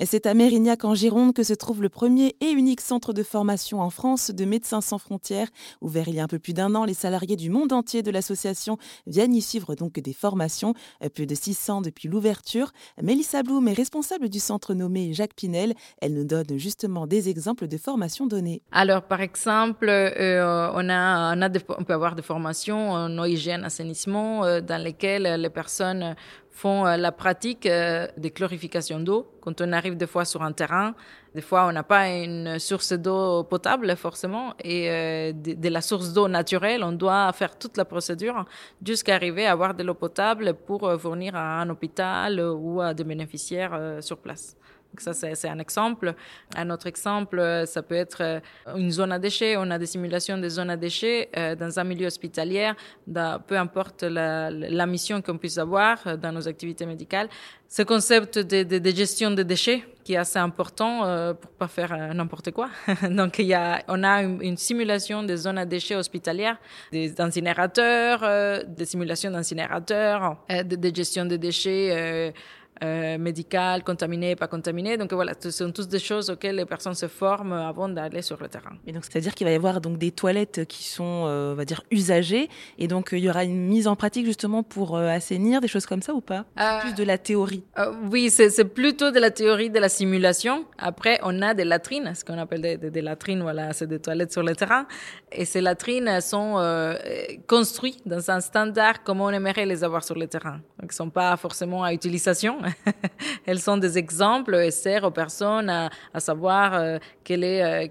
C'est à Mérignac en Gironde que se trouve le premier et unique centre de formation en France de Médecins sans frontières. Ouvert il y a un peu plus d'un an, les salariés du monde entier de l'association viennent y suivre donc des formations. Plus de 600 depuis l'ouverture. Mélissa Blum est responsable du centre nommé Jacques Pinel. Elle nous donne justement des exemples de formations données. Alors par exemple, euh, on, a, on, peut avoir des formations en hygiène, assainissement euh, dans lesquelles les personnes font euh, la pratique euh, des chlorifications d'eau. Quand on arrive des fois sur un terrain, des fois on n'a pas une source d'eau potable forcément, et euh, de, la source d'eau naturelle, on doit faire toute la procédure jusqu'à arriver à avoir de l'eau potable pour fournir à un hôpital ou à des bénéficiaires sur place ça, c'est un exemple. Un autre exemple, euh, ça peut être euh, une zone à déchets. On a des simulations de zones à déchets euh, dans un milieu hospitalier, peu importe la, la mission qu'on puisse avoir dans nos activités médicales. Ce concept de, de, de, gestion des déchets qui est assez important euh, pour pas faire n'importe quoi. Donc il y a, on a une, simulation des zones à déchets hospitalières, des incinérateurs, des simulations d'incinérateurs, de, de, gestion des déchets euh, médicales, contaminées, pas contaminées. Donc voilà, ce sont toutes des choses auxquelles les personnes se forment avant d'aller sur le terrain. Et donc c'est-à-dire qu'il va y avoir donc des toilettes qui sont, euh, on va dire, usagées, et donc il y aura une mise en pratique justement pour euh, assainir, des choses comme ça ou pas? Plus de la théorie. oui, c'est plutôt de la théorie de la simulation. Après, on a des latrines, ce qu'on appelle des, des, latrines, voilà, c'est des toilettes sur le terrain, et ces latrines sont construites dans un standard comme on aimerait les avoir sur le terrain. Donc, ne sont pas forcément à utilisation. Elles sont des exemples et servent aux personnes à, savoir euh, quel, est, euh,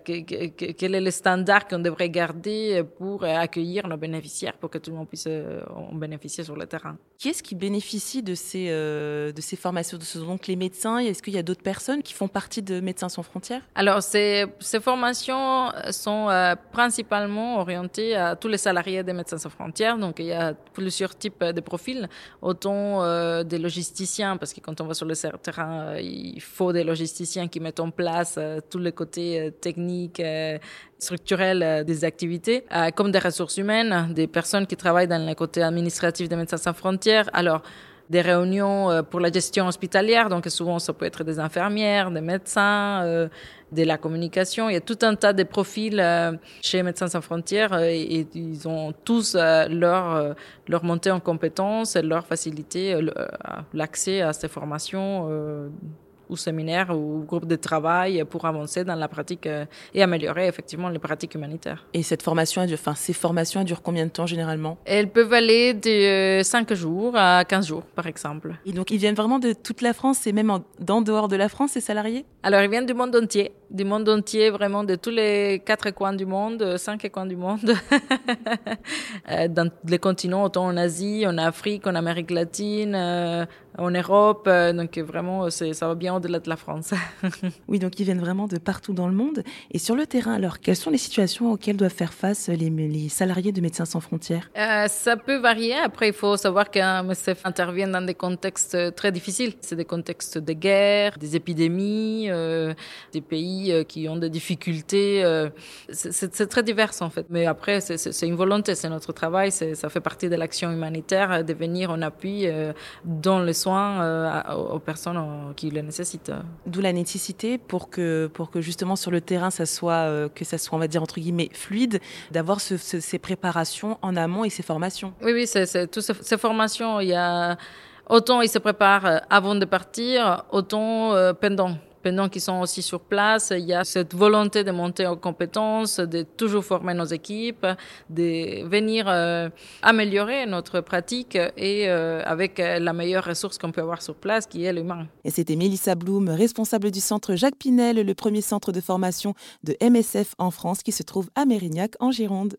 quel est le standard qu'on devrait garder pour accueillir nos bénéficiaires, pour que tout le monde puisse euh, en bénéficier sur le terrain. Qui est-ce qui bénéficie de ces, de ces formations Ce sont donc les médecins Est-ce qu'il y a d'autres personnes qui font partie de Médecins sans frontières? Alors, ces, ces formations sont principalement orientées à tous les salariés des Médecins sans frontières. Donc, il y a plusieurs types de profils, autant des logisticiens, parce que quand on va sur le terrain, euh, il faut des logisticiens qui mettent en place euh, tous les côtés euh, techniques, structurels des activités, comme des ressources humaines, des personnes qui travaillent dans le côté administratif des Médecins sans frontières. Alors, des réunions pour la gestion hospitalière, donc souvent ça peut être des infirmières, des médecins, de la communication. Il y a tout un tas de profils chez Médecins sans frontières et, ils ont tous leur, leur montée en compétences et leur facilité l'accès à ces formations ou séminaires ou groupes de travail pour avancer dans la pratique euh, et améliorer effectivement les pratiques humanitaires. Et cette formation, enfin, ces formations, durent combien de temps généralement? Elles peuvent aller de 5 jours à 15 jours, par exemple. Et donc, ils viennent vraiment de toute la France et même en, dehors de la France, ces salariés? Alors, ils viennent du monde entier, du monde entier, vraiment de tous les quatre coins du monde, cinq coins du monde, euh, dans les continents, autant en Asie, en Afrique, en Amérique latine, euh, en Europe. Donc, vraiment, ça va bien au-delà de la France. oui, donc ils viennent vraiment de partout dans le monde. Et sur le terrain, alors, quelles sont les situations auxquelles doivent faire face les, les salariés de Médecins sans frontières? Euh, Ça peut varier. Après, il faut savoir qu'un MSF intervient dans des contextes très difficiles. C'est des contextes de guerre, des épidémies, euh, des pays euh, qui ont des difficultés. c'est très divers en fait. Mais après, c'est une volonté, c'est notre travail, ça fait partie de l'action humanitaire de venir en appui dans les soins aux personnes qui le nécessitent. D'où la nécessité pour que, pour que justement sur le terrain, ça soit, euh, que ça soit, on va dire, entre guillemets, fluide, d'avoir ces préparations en amont et ces formations. Oui, oui, c'est toutes ces, formations, il y a, autant ils se préparent euh, avant de partir, autant euh, pendant pendant qu'ils sont aussi sur place, il y a cette volonté de monter en compétences, de toujours former nos équipes, de venir euh, améliorer notre pratique et euh, avec la meilleure ressource qu'on peut avoir sur place, qui est l'humain. Et c'était Mélissa Blum, responsable du centre Jacques Pinel, le premier centre de formation de MSF en France qui se trouve à Mérignac, en Gironde.